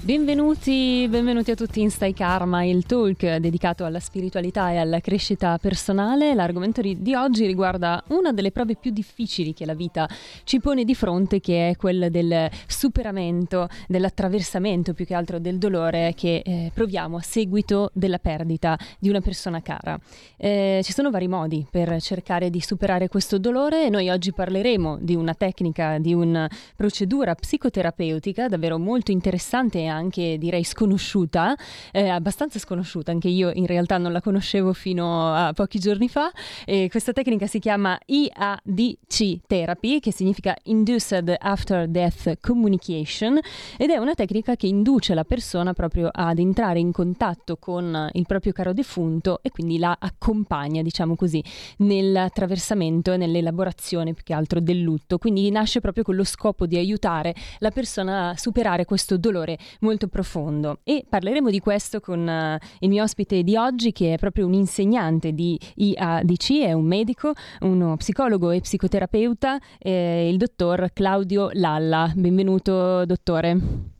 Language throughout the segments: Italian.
Benvenuti, benvenuti, a tutti in Stai Karma, il talk dedicato alla spiritualità e alla crescita personale. L'argomento di oggi riguarda una delle prove più difficili che la vita ci pone di fronte, che è quella del superamento, dell'attraversamento più che altro del dolore che eh, proviamo a seguito della perdita di una persona cara. Eh, ci sono vari modi per cercare di superare questo dolore e noi oggi parleremo di una tecnica, di una procedura psicoterapeutica davvero molto interessante e anche direi sconosciuta, eh, abbastanza sconosciuta, anche io in realtà non la conoscevo fino a pochi giorni fa. E questa tecnica si chiama IADC Therapy, che significa Induced After Death Communication, ed è una tecnica che induce la persona proprio ad entrare in contatto con il proprio caro defunto e quindi la accompagna, diciamo così, nell'attraversamento e nell'elaborazione più che altro del lutto. Quindi nasce proprio con lo scopo di aiutare la persona a superare questo dolore molto profondo e parleremo di questo con uh, il mio ospite di oggi che è proprio un insegnante di IADC, è un medico, uno psicologo e psicoterapeuta, eh, il dottor Claudio Lalla. Benvenuto dottore.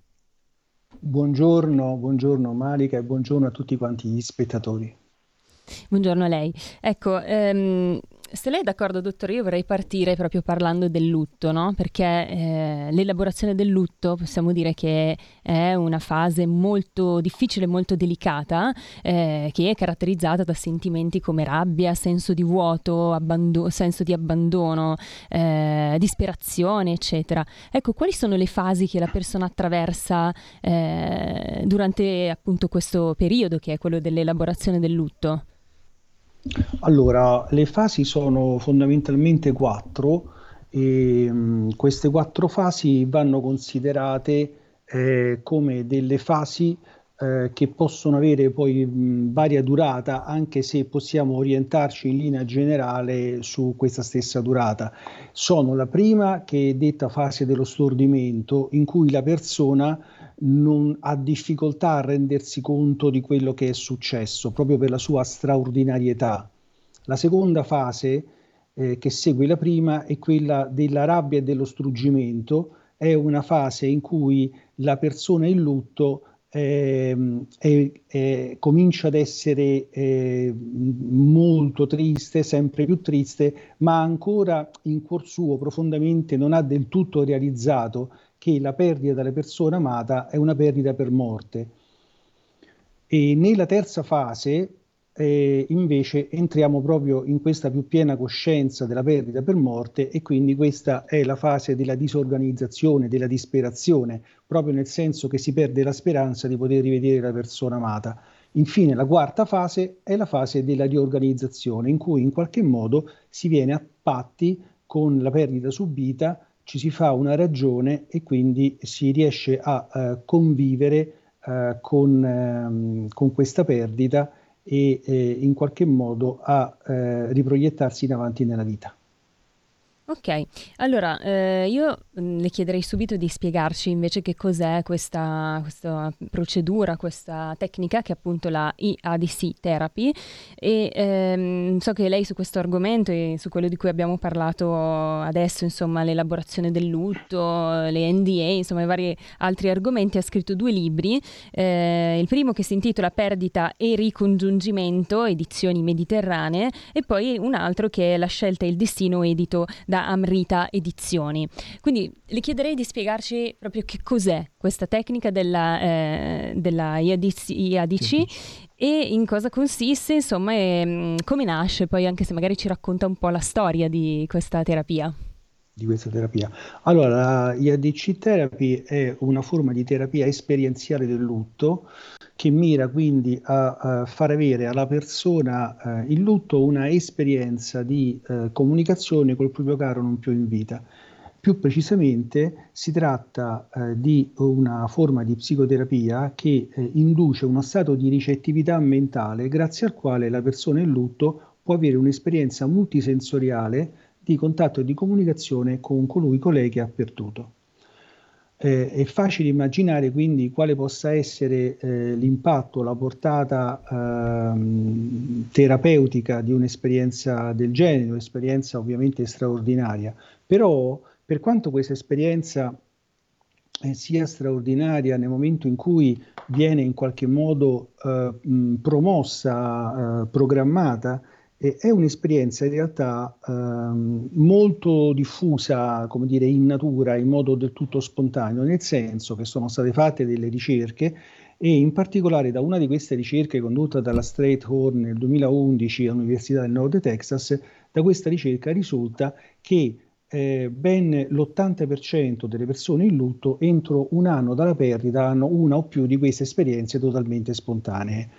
Buongiorno, buongiorno Malika e buongiorno a tutti quanti gli spettatori. Buongiorno a lei. Ecco, ehm, se lei è d'accordo, dottore, io vorrei partire proprio parlando del lutto, no? Perché eh, l'elaborazione del lutto possiamo dire che è una fase molto difficile, molto delicata, eh, che è caratterizzata da sentimenti come rabbia, senso di vuoto, abbando- senso di abbandono, eh, disperazione, eccetera. Ecco, quali sono le fasi che la persona attraversa eh, durante appunto questo periodo che è quello dell'elaborazione del lutto? Allora, le fasi sono fondamentalmente quattro e mh, queste quattro fasi vanno considerate eh, come delle fasi eh, che possono avere poi mh, varia durata, anche se possiamo orientarci in linea generale su questa stessa durata. Sono la prima che è detta fase dello stordimento, in cui la persona non ha difficoltà a rendersi conto di quello che è successo, proprio per la sua straordinarietà. La seconda fase eh, che segue la prima è quella della rabbia e dello struggimento, è una fase in cui la persona in lutto eh, eh, comincia ad essere eh, molto triste, sempre più triste, ma ancora in cuor suo profondamente non ha del tutto realizzato che la perdita della persona amata è una perdita per morte. E nella terza fase, eh, invece, entriamo proprio in questa più piena coscienza della perdita per morte e quindi questa è la fase della disorganizzazione, della disperazione, proprio nel senso che si perde la speranza di poter rivedere la persona amata. Infine, la quarta fase è la fase della riorganizzazione, in cui in qualche modo si viene a patti con la perdita subita ci si fa una ragione e quindi si riesce a uh, convivere uh, con, um, con, questa perdita e eh, in qualche modo a uh, riproiettarsi in avanti nella vita. Ok, allora eh, io mm, le chiederei subito di spiegarci invece che cos'è questa, questa, procedura, questa tecnica che è appunto la IADC Therapy. E ehm, so che lei su questo argomento e su quello di cui abbiamo parlato adesso, insomma l'elaborazione del lutto, le NDA, insomma i vari altri argomenti, ha scritto due libri, eh, il primo che si intitola Perdita e ricongiungimento, edizioni mediterranee e poi un altro che è La scelta e il destino edito da da Amrita Edizioni. Quindi le chiederei di spiegarci proprio che cos'è questa tecnica della, eh, della IADC, IADC e in cosa consiste, insomma, e mm, come nasce, poi anche se magari ci racconta un po' la storia di questa terapia di questa terapia. Allora, la IADC therapy è una forma di terapia esperienziale del lutto che mira quindi a, a far avere alla persona eh, il lutto una esperienza di eh, comunicazione col proprio caro non più in vita. Più precisamente si tratta eh, di una forma di psicoterapia che eh, induce uno stato di ricettività mentale grazie al quale la persona in lutto può avere un'esperienza multisensoriale di contatto e di comunicazione con colui, colei che ha perduto. Eh, è facile immaginare quindi quale possa essere eh, l'impatto, la portata ehm, terapeutica di un'esperienza del genere, un'esperienza ovviamente straordinaria. Però per quanto questa esperienza eh, sia straordinaria nel momento in cui viene in qualche modo eh, mh, promossa, eh, programmata, è un'esperienza in realtà ehm, molto diffusa, come dire, in natura, in modo del tutto spontaneo, nel senso che sono state fatte delle ricerche e in particolare da una di queste ricerche condotta dalla Straighthorn nel 2011 all'Università del Nord Texas, da questa ricerca risulta che eh, ben l'80% delle persone in lutto entro un anno dalla perdita hanno una o più di queste esperienze totalmente spontanee.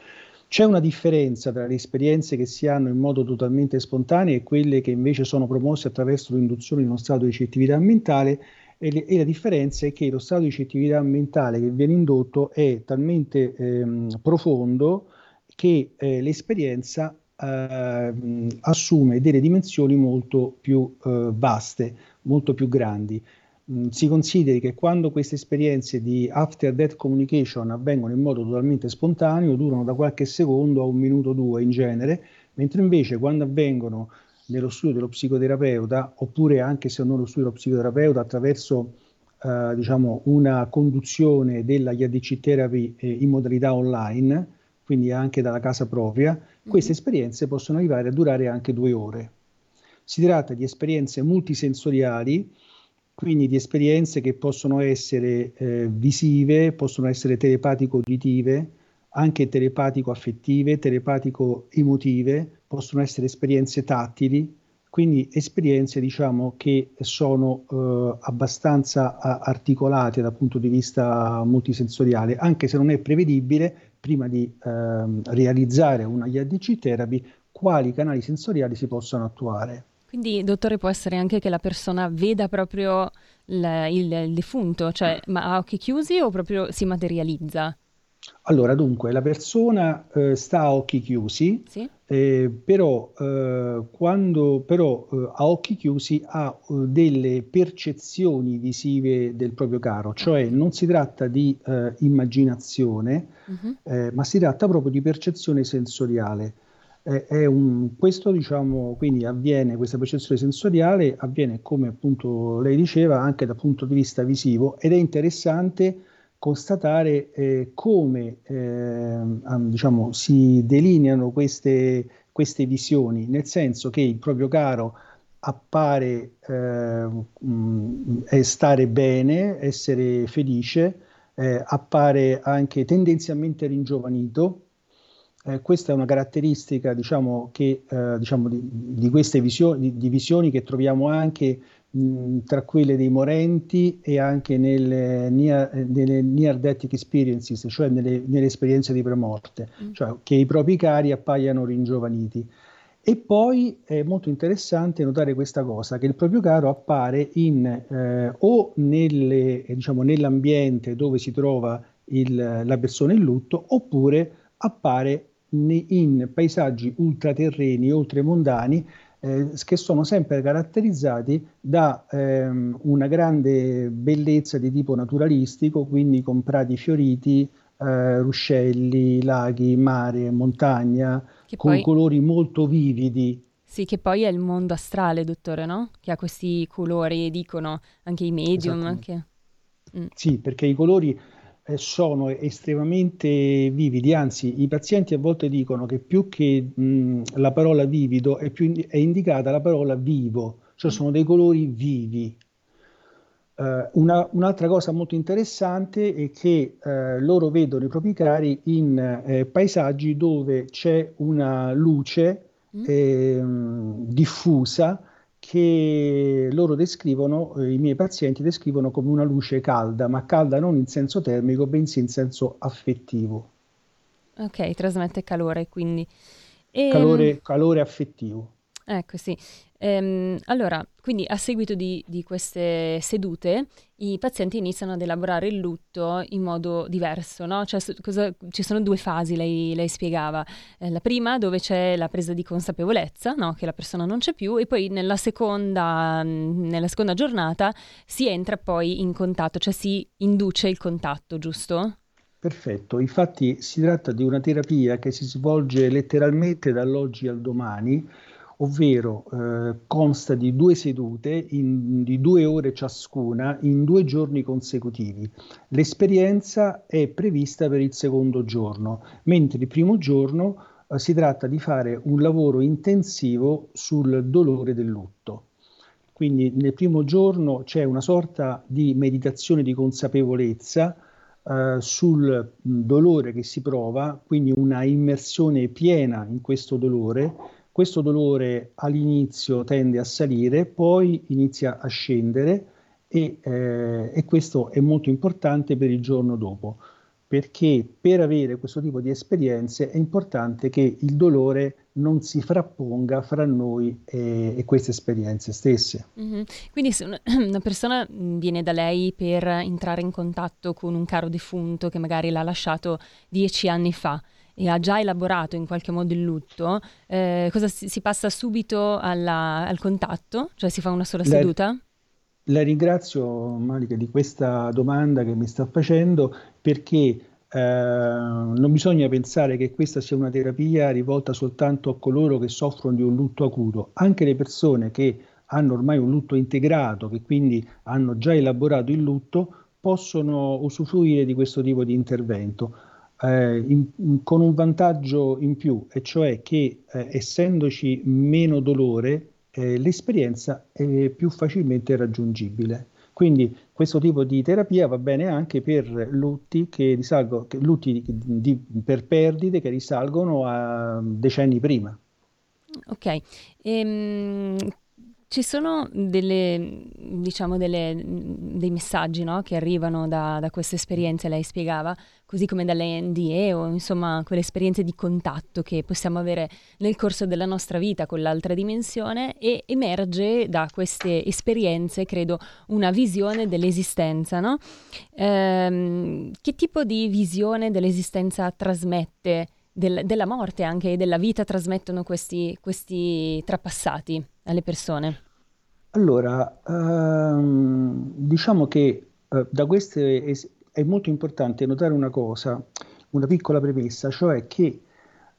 C'è una differenza tra le esperienze che si hanno in modo totalmente spontaneo e quelle che invece sono promosse attraverso l'induzione in uno stato di cettività mentale e, le, e, la differenza è che lo stato di cettività mentale che viene indotto è talmente ehm, profondo che eh, l'esperienza eh, assume delle dimensioni molto più eh, vaste, molto più grandi. Mm, si consideri che quando queste esperienze di after death communication avvengono in modo totalmente spontaneo, durano da qualche secondo a un minuto o due in genere, mentre invece quando avvengono nello studio dello psicoterapeuta, oppure anche se non nello studio dello psicoterapeuta, attraverso eh, diciamo, una conduzione della IADC therapy eh, in modalità online, quindi anche dalla casa propria, mm-hmm. queste esperienze possono arrivare a durare anche due ore. Si tratta di esperienze multisensoriali quindi di esperienze che possono essere eh, visive, possono essere telepatico-uditive, anche telepatico-affettive, telepatico-emotive, possono essere esperienze tattili, quindi esperienze diciamo che sono eh, abbastanza a- articolate dal punto di vista multisensoriale, anche se non è prevedibile prima di eh, realizzare una IADC therapy quali canali sensoriali si possono attuare. Quindi, dottore, può essere anche che la persona veda proprio il, il, il defunto, cioè ma a occhi chiusi o proprio si materializza? Allora, dunque, la persona eh, sta a occhi chiusi, sì. eh, però, eh, quando, però eh, a occhi chiusi ha eh, delle percezioni visive del proprio caro, cioè non si tratta di eh, immaginazione, uh-huh. ma si tratta proprio di percezione sensoriale un, questo diciamo, quindi avviene, questa percezione sensoriale avviene come appunto lei diceva anche dal punto di vista visivo ed è interessante constatare eh, come eh, diciamo, si delineano queste, queste visioni, nel senso che il proprio caro appare eh, mh, stare bene, essere felice, eh, appare anche tendenzialmente ringiovanito, eh, questa è una caratteristica diciamo, che, eh, diciamo, di, di, queste visioni, di, visioni che troviamo anche mh, tra quelle dei morenti e anche nelle near, nelle near death experiences, cioè nelle, nelle esperienze di premorte, mm. cioè che i propri cari appaiano ringiovaniti. E poi è molto interessante notare questa cosa, che il proprio caro appare in, eh, o nelle, diciamo, nell'ambiente dove si trova il, la persona in lutto, oppure appare in paesaggi ultraterreni, oltremondani, eh, che sono sempre caratterizzati da ehm, una grande bellezza di tipo naturalistico, quindi con prati fioriti, eh, ruscelli, laghi, mare, montagna, che con poi... colori molto vividi. Sì, che poi è il mondo astrale, dottore, no? Che ha questi colori, dicono anche i medium. Che... Mm. Sì, perché i colori sono estremamente vividi, anzi i pazienti a volte dicono che più che mh, la parola vivido è, più, è, indicata la parola vivo, cioè sono dei colori vivi. Uh, una, un'altra cosa molto interessante è che uh, loro vedono i propri cari in eh, paesaggi dove c'è una luce mm. eh, diffusa che loro descrivono, eh, i miei pazienti descrivono come una luce calda, ma calda non in senso termico, bensì in senso affettivo. Ok, trasmette calore quindi. E... Calore, calore affettivo. Ecco, sì. Ehm, allora, quindi a seguito di, di, queste sedute, i pazienti iniziano ad elaborare il lutto in modo diverso, no? Cioè, cosa, ci sono due fasi, lei, lei spiegava. Eh, la prima dove c'è la presa di consapevolezza, no? Che la persona non c'è più, e poi nella seconda, nella seconda giornata si entra poi in contatto, cioè si induce il contatto, giusto? Perfetto, infatti si tratta di una terapia che si svolge letteralmente dall'oggi al domani, ovvero eh, consta di due sedute in, di due ore ciascuna in due giorni consecutivi. L'esperienza è prevista per il secondo giorno, mentre il primo giorno eh, si tratta di fare un lavoro intensivo sul dolore del lutto. Quindi nel primo giorno c'è una sorta di meditazione di consapevolezza eh, sul dolore che si prova, quindi una immersione piena in questo dolore. Questo dolore all'inizio tende a salire, poi inizia a scendere e, eh, e questo è molto importante per il giorno dopo, perché per avere questo tipo di esperienze è importante che il dolore non si frapponga fra noi e, e queste esperienze stesse. Mm-hmm. Quindi se una, una, persona viene da lei per entrare in contatto con un caro defunto che magari l'ha lasciato dieci anni fa e ha già elaborato in qualche modo il lutto, eh, cosa si, si, passa subito alla, al contatto? Cioè si fa una sola seduta? La ringrazio Malika di questa domanda che mi sta facendo perché eh, non bisogna pensare che questa sia una terapia rivolta soltanto a coloro che soffrono di un lutto acuto, anche le persone che hanno ormai un lutto integrato, che quindi hanno già elaborato il lutto, possono usufruire di questo tipo di intervento. Eh, in, in, con un vantaggio in più, e cioè che eh, essendoci meno dolore, eh, l'esperienza è più facilmente raggiungibile. Quindi questo tipo di terapia va bene anche per lutti, che risalgono, lutti di, di, per perdite che risalgono a decenni prima. Ok, ehm, ci sono delle, diciamo delle, dei messaggi no? che arrivano da, da, queste esperienze, lei spiegava, così come dalle NDE o insomma quelle esperienze di contatto che possiamo avere nel corso della nostra vita con l'altra dimensione e emerge da queste esperienze, credo, una visione dell'esistenza. No? Ehm, che tipo di visione dell'esistenza trasmette? Del, della morte anche e della vita trasmettono questi, questi trapassati? Alle persone? Allora, ehm, diciamo che eh, da queste es- è molto importante notare una cosa, una piccola premessa, cioè che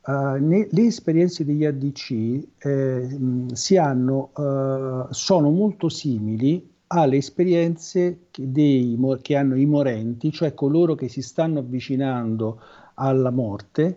uh, ne- le esperienze degli ADC eh, si hanno, uh, sono molto simili alle esperienze che, dei, che hanno i morenti, cioè coloro che si stanno avvicinando alla morte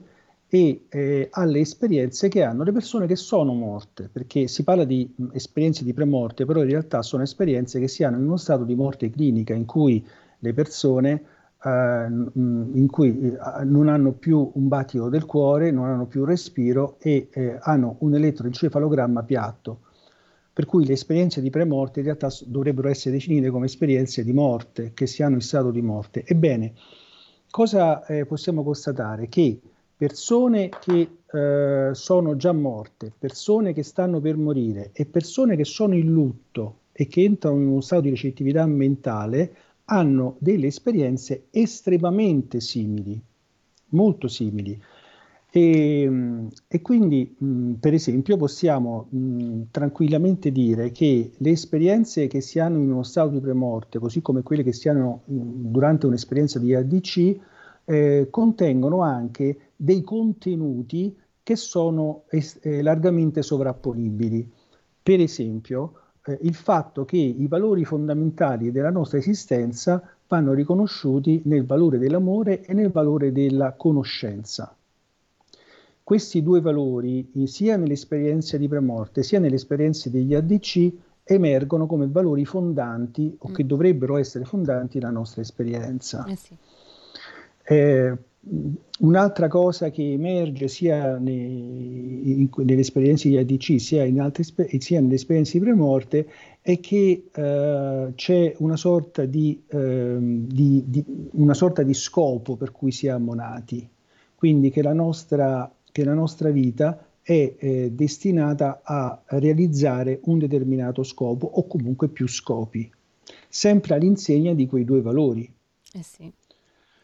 e eh, alle esperienze che hanno le persone che sono morte, perché si parla di mh, esperienze di premorte, però in realtà sono esperienze che si hanno in uno stato di morte clinica in cui le persone eh, mh, in cui eh, non hanno più un battito del cuore, non hanno più respiro e eh, hanno un elettroencefalogramma piatto. Per cui le esperienze di premorte in realtà dovrebbero essere definite come esperienze di morte, che si hanno in stato di morte. Ebbene, cosa eh, possiamo constatare? Che persone che eh, sono già morte, persone che stanno per morire e persone che sono in lutto e che entrano in uno stato di recettività mentale hanno delle esperienze estremamente simili, molto simili. E, e quindi, mh, per esempio, possiamo mh, tranquillamente dire che le esperienze che si hanno in uno stato di premorte, così come quelle che si hanno mh, durante un'esperienza di ADC, eh, contengono anche dei contenuti che sono eh, largamente sovrapponibili. Per esempio, eh, il fatto che i valori fondamentali della nostra esistenza vanno riconosciuti nel valore dell'amore e nel valore della conoscenza. Questi due valori, sia nell'esperienza di premorte sia nelle esperienze degli ADC, emergono come valori fondanti o che mm. dovrebbero essere fondanti la nostra esperienza. Eh sì. Eh, un'altra cosa che emerge sia nei, in, nelle esperienze di ADC sia, altre, sia nelle esperienze di premorte è che eh, c'è una sorta di, eh, di, di, una sorta di scopo per cui siamo nati, quindi che la nostra, che la nostra vita è eh, destinata a realizzare un determinato scopo o comunque più scopi, sempre all'insegna di quei due valori. Eh sì.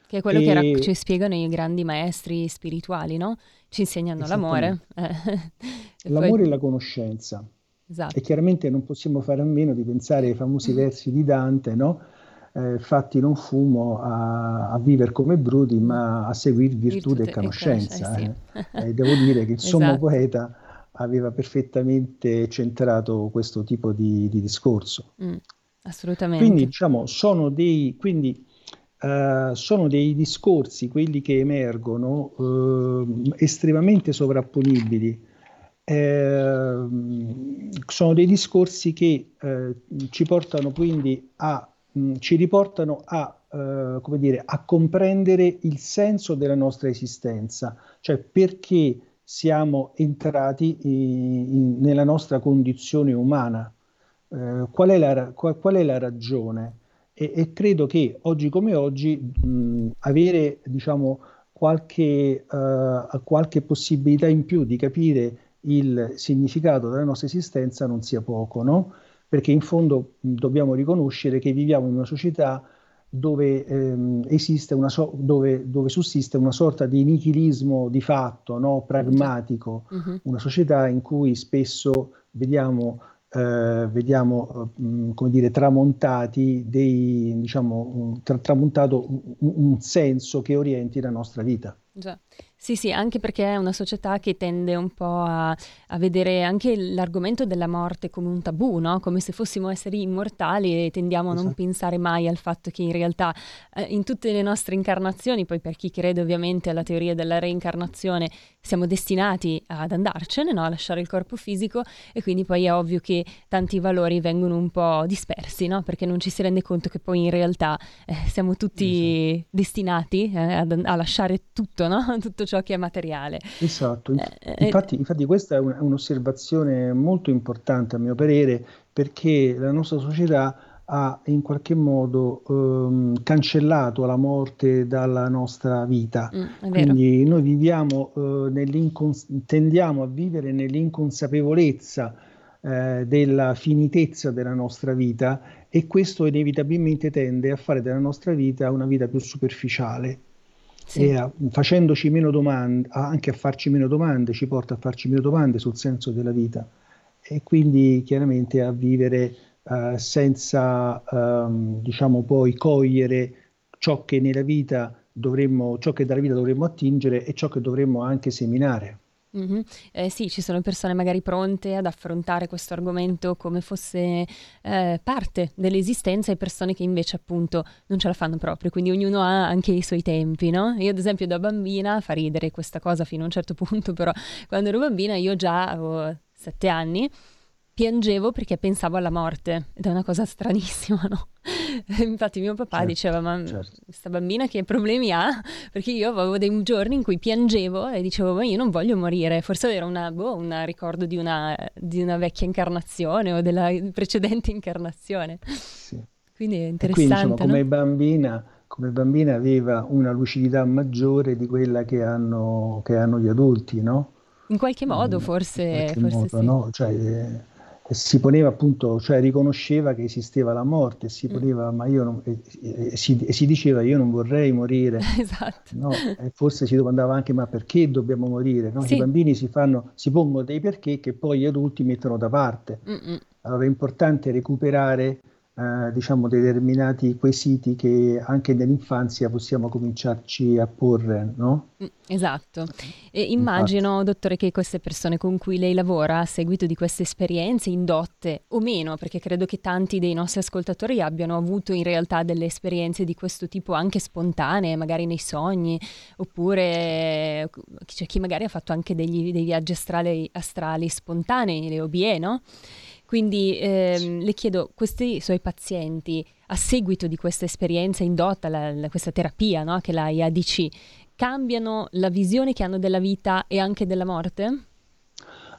Che è quello e... che rac- ci spiegano i grandi maestri spirituali, no? Ci insegnano l'amore. e l'amore poi... e la conoscenza. Esatto. E chiaramente non possiamo fare a meno di pensare ai famosi versi di Dante, no? eh, fatti non fumo a, a vivere come bruti, ma a seguire virtù e conoscenza. Eh, sì. eh. devo dire che il esatto. sommo poeta aveva perfettamente centrato questo tipo di, di discorso. Mm, assolutamente. Quindi, diciamo, sono dei, quindi, uh, sono dei discorsi, quelli che emergono, uh, estremamente sovrapponibili. Eh, sono dei discorsi che eh, ci portano quindi a mh, ci riportano a, eh, come dire, a comprendere il senso della nostra esistenza, cioè perché siamo entrati in, in, nella nostra condizione umana, eh, qual, è la, qual, qual, è la, ragione. E, e, credo che oggi come oggi mh, avere diciamo, qualche, uh, qualche possibilità in più di capire il significato della nostra esistenza non sia poco, no? perché in fondo dobbiamo riconoscere che viviamo in una società dove, ehm, so- dove, dove sussiste una sorta di nichilismo di fatto, no? pragmatico, uh-huh. una società in cui spesso vediamo, eh, vediamo mh, come dire, tramontati dei, diciamo, tra- tramontato un, un senso che orienti la nostra vita. Già. Sì, sì, anche perché è una società che tende un po' a, a, vedere anche l'argomento della morte come un tabù, no? come se fossimo esseri immortali e tendiamo a non esatto. pensare mai al fatto che in realtà eh, in tutte le nostre incarnazioni, poi per chi crede ovviamente alla teoria della reincarnazione, siamo destinati ad andarcene, no? a lasciare il corpo fisico e quindi poi è ovvio che tanti valori vengono un po' dispersi, no? perché non ci si rende conto che poi in realtà eh, siamo tutti esatto. destinati eh, a, a, lasciare tutto, tutto ciò che è materiale. Esatto, eh, eh, infatti, infatti, questa è un- un'osservazione molto importante a mio parere perché la nostra società ha in qualche modo ehm, cancellato la morte dalla nostra vita. Mm, Quindi noi viviamo, eh, tendiamo a vivere nell'inconsapevolezza eh, della finitezza della nostra vita e questo inevitabilmente tende a fare della nostra vita una vita più superficiale sì. e a, facendoci meno domande, anche a farci meno domande, ci porta a farci meno domande sul senso della vita e quindi chiaramente a vivere uh, senza, um, diciamo, poi cogliere ciò che nella vita dovremmo, ciò che dalla vita dovremmo attingere e ciò che dovremmo anche seminare. Mm-hmm. Eh, sì, ci sono persone magari pronte ad affrontare questo argomento come fosse eh, parte dell'esistenza e persone che invece appunto non ce la fanno proprio, quindi ognuno ha anche i suoi tempi, no? Io ad esempio da bambina, fa ridere questa cosa fino a un certo punto, però quando ero bambina io già avevo sette anni piangevo perché pensavo alla morte ed è una cosa stranissima, no? Infatti mio papà certo, diceva, ma certo. questa bambina che problemi ha? Perché io avevo dei giorni in cui piangevo e dicevo, ma io non voglio morire, forse era boh, un ricordo di una, di una, vecchia incarnazione o della precedente incarnazione. Sì. Quindi è interessante. quindi, insomma, come, bambina, come bambina aveva una lucidità maggiore di quella che hanno, che hanno gli adulti, no? In qualche modo, mm, forse, in qualche forse modo, sì. no? Cioè, si poneva appunto, cioè riconosceva che esisteva la morte, si poneva, mm. ma io non, e, e, si, e, si, diceva io non vorrei morire. Esatto. No? E forse si domandava anche ma perché dobbiamo morire? No? Sì. I bambini si, fanno, si pongono dei perché che poi gli adulti mettono da parte. Mm-mm. Allora è importante recuperare eh, diciamo determinati quesiti che anche nell'infanzia possiamo cominciarci a porre, no? Mm, esatto. E immagino, Infatti. dottore, che queste persone con cui lei lavora a seguito di queste esperienze indotte o meno, perché credo che tanti dei nostri ascoltatori abbiano avuto in realtà delle esperienze di questo tipo anche spontanee, magari nei sogni, oppure c'è chi magari ha fatto anche degli, dei viaggi astrali, astrali spontanei, le OBE, no? Quindi ehm, le chiedo, questi suoi pazienti, a seguito di questa esperienza indotta, la, la, questa terapia no, che la IADC, cambiano la visione che hanno della vita e anche della morte?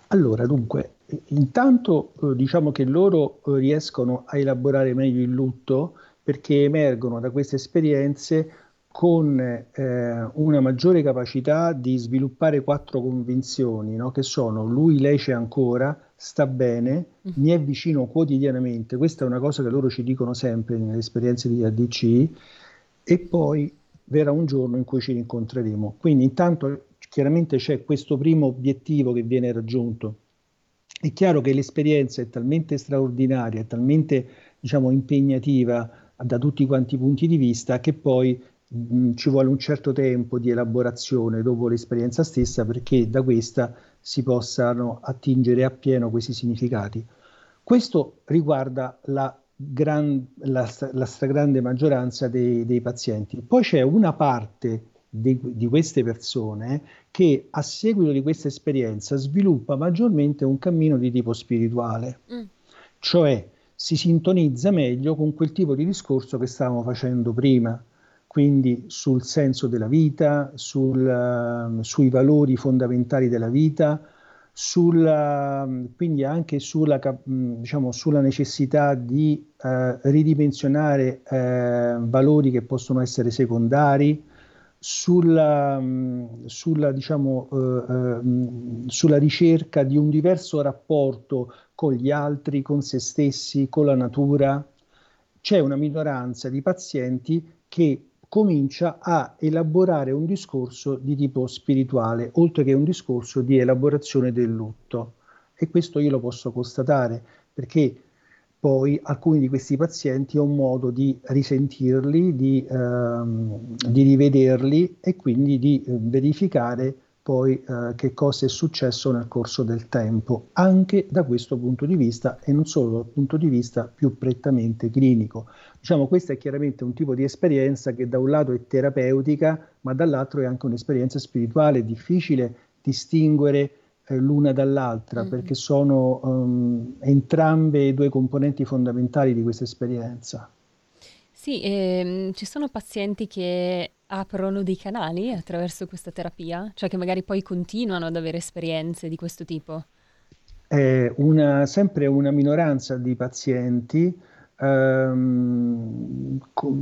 Allora, dunque, intanto eh, diciamo che loro eh, riescono a elaborare meglio il lutto perché emergono da queste esperienze con eh, una maggiore capacità di sviluppare quattro convinzioni, no? che sono lui, lei c'è ancora, sta bene, mm. mi è vicino quotidianamente, questa è una cosa che loro ci dicono sempre nelle esperienze di ADC, e poi verrà un giorno in cui ci rincontreremo. Quindi intanto chiaramente c'è questo primo obiettivo che viene raggiunto. È chiaro che l'esperienza è talmente straordinaria, è talmente diciamo, impegnativa da tutti quanti i punti di vista che poi mh, ci vuole un certo tempo di elaborazione dopo l'esperienza stessa perché da questa si possano attingere appieno questi significati. Questo riguarda la, gran, la, la stragrande maggioranza dei, dei, pazienti. Poi c'è una parte di, di, queste persone che a seguito di questa esperienza sviluppa maggiormente un cammino di tipo spirituale, mm. cioè si sintonizza meglio con quel tipo di discorso che stavamo facendo prima, quindi sul senso della vita, sul, uh, sui valori fondamentali della vita, sulla, quindi anche sulla, diciamo, sulla necessità di uh, ridimensionare uh, valori che possono essere secondari, sulla, sulla, diciamo, sulla ricerca di un diverso rapporto con gli altri, con se stessi, con la natura, c'è una minoranza di pazienti che comincia a elaborare un discorso di tipo spirituale, oltre che un discorso di elaborazione del lutto. E questo io lo posso constatare perché poi alcuni di questi pazienti ho modo di risentirli, di, ehm, di rivederli e quindi di eh, verificare poi eh, che cosa è successo nel corso del tempo, anche da questo punto di vista e non solo dal punto di vista più prettamente clinico. Diciamo, questo è chiaramente un tipo di esperienza che da un lato è terapeutica, ma dall'altro è anche un'esperienza spirituale, difficile distinguere eh, l'una dall'altra, mm-hmm. perché sono um, entrambe due componenti fondamentali di questa esperienza. Sì, ehm, ci sono pazienti che aprono dei canali attraverso questa terapia? Cioè che magari poi continuano ad avere esperienze di questo tipo? È una, sempre una minoranza di pazienti ehm,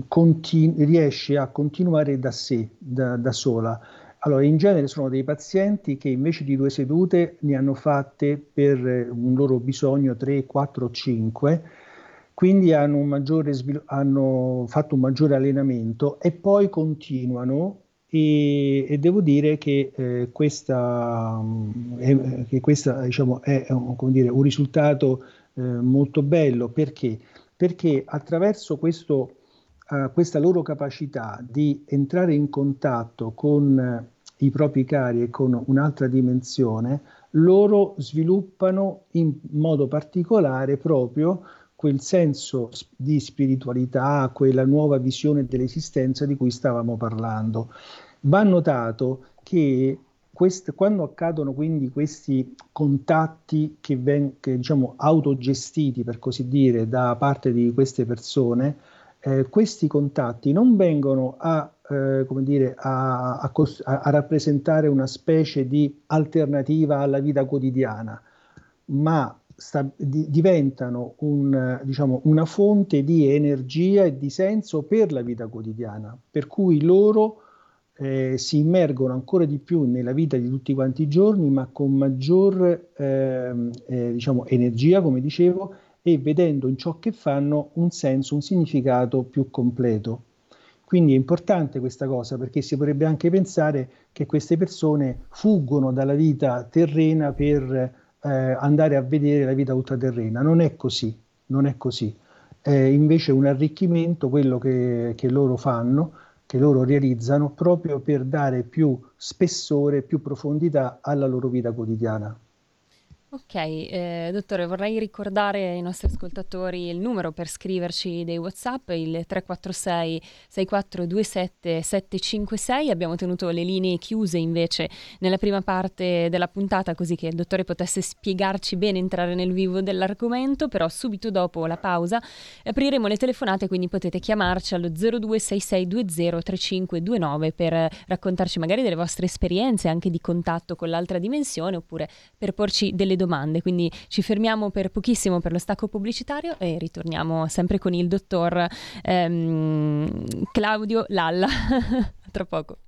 continu- riesce a continuare da sé, da, da sola. Allora, in genere sono dei pazienti che invece di due sedute ne hanno fatte per un loro bisogno 3, 4, 5 quindi hanno, svil- hanno, fatto un maggiore allenamento e poi continuano e, e devo dire che eh, questa, è, che questa diciamo, è dire, un risultato eh, molto bello perché? Perché attraverso questo, uh, questa loro capacità di entrare in contatto con i propri cari e con un'altra dimensione, loro sviluppano in modo particolare proprio quel senso di spiritualità, quella nuova visione dell'esistenza di cui stavamo parlando. Va notato che quest, quando accadono quindi questi contatti che, ven, diciamo autogestiti, per così dire, da parte di queste persone, eh, questi contatti non vengono a, eh, dire, a, a, a rappresentare una specie di alternativa alla vita quotidiana, ma sta, di, diventano un, diciamo, una fonte di energia e di senso per la vita quotidiana, per cui loro eh, si immergono ancora di più nella vita di tutti quanti i giorni, ma con maggior eh, eh, diciamo, energia, come dicevo, e vedendo in ciò che fanno un senso, un significato più completo. Quindi è importante questa cosa perché si potrebbe anche pensare che queste persone fuggono dalla vita terrena per eh, andare a vedere la vita ultraterrena. Non è così, non è così. È invece un arricchimento quello che, che loro fanno, che loro realizzano proprio per dare più spessore, più profondità alla loro vita quotidiana. Ok, eh, dottore, vorrei ricordare ai nostri ascoltatori il numero per scriverci dei WhatsApp, il 346 6427 756. Abbiamo tenuto le linee chiuse invece nella prima parte della puntata così che il dottore potesse spiegarci bene, entrare nel vivo dell'argomento, però subito dopo la pausa apriremo le telefonate, quindi potete chiamarci allo 0266203529 per raccontarci magari delle vostre esperienze anche di contatto con l'altra dimensione oppure per porci delle domande. Quindi ci fermiamo per pochissimo per lo stacco pubblicitario e ritorniamo sempre con il dottor ehm, Claudio Lalla. Tra poco.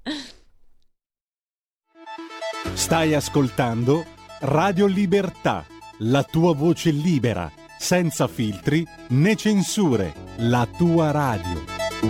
Stai ascoltando Radio Libertà, la tua voce libera, senza filtri né censure, la tua radio.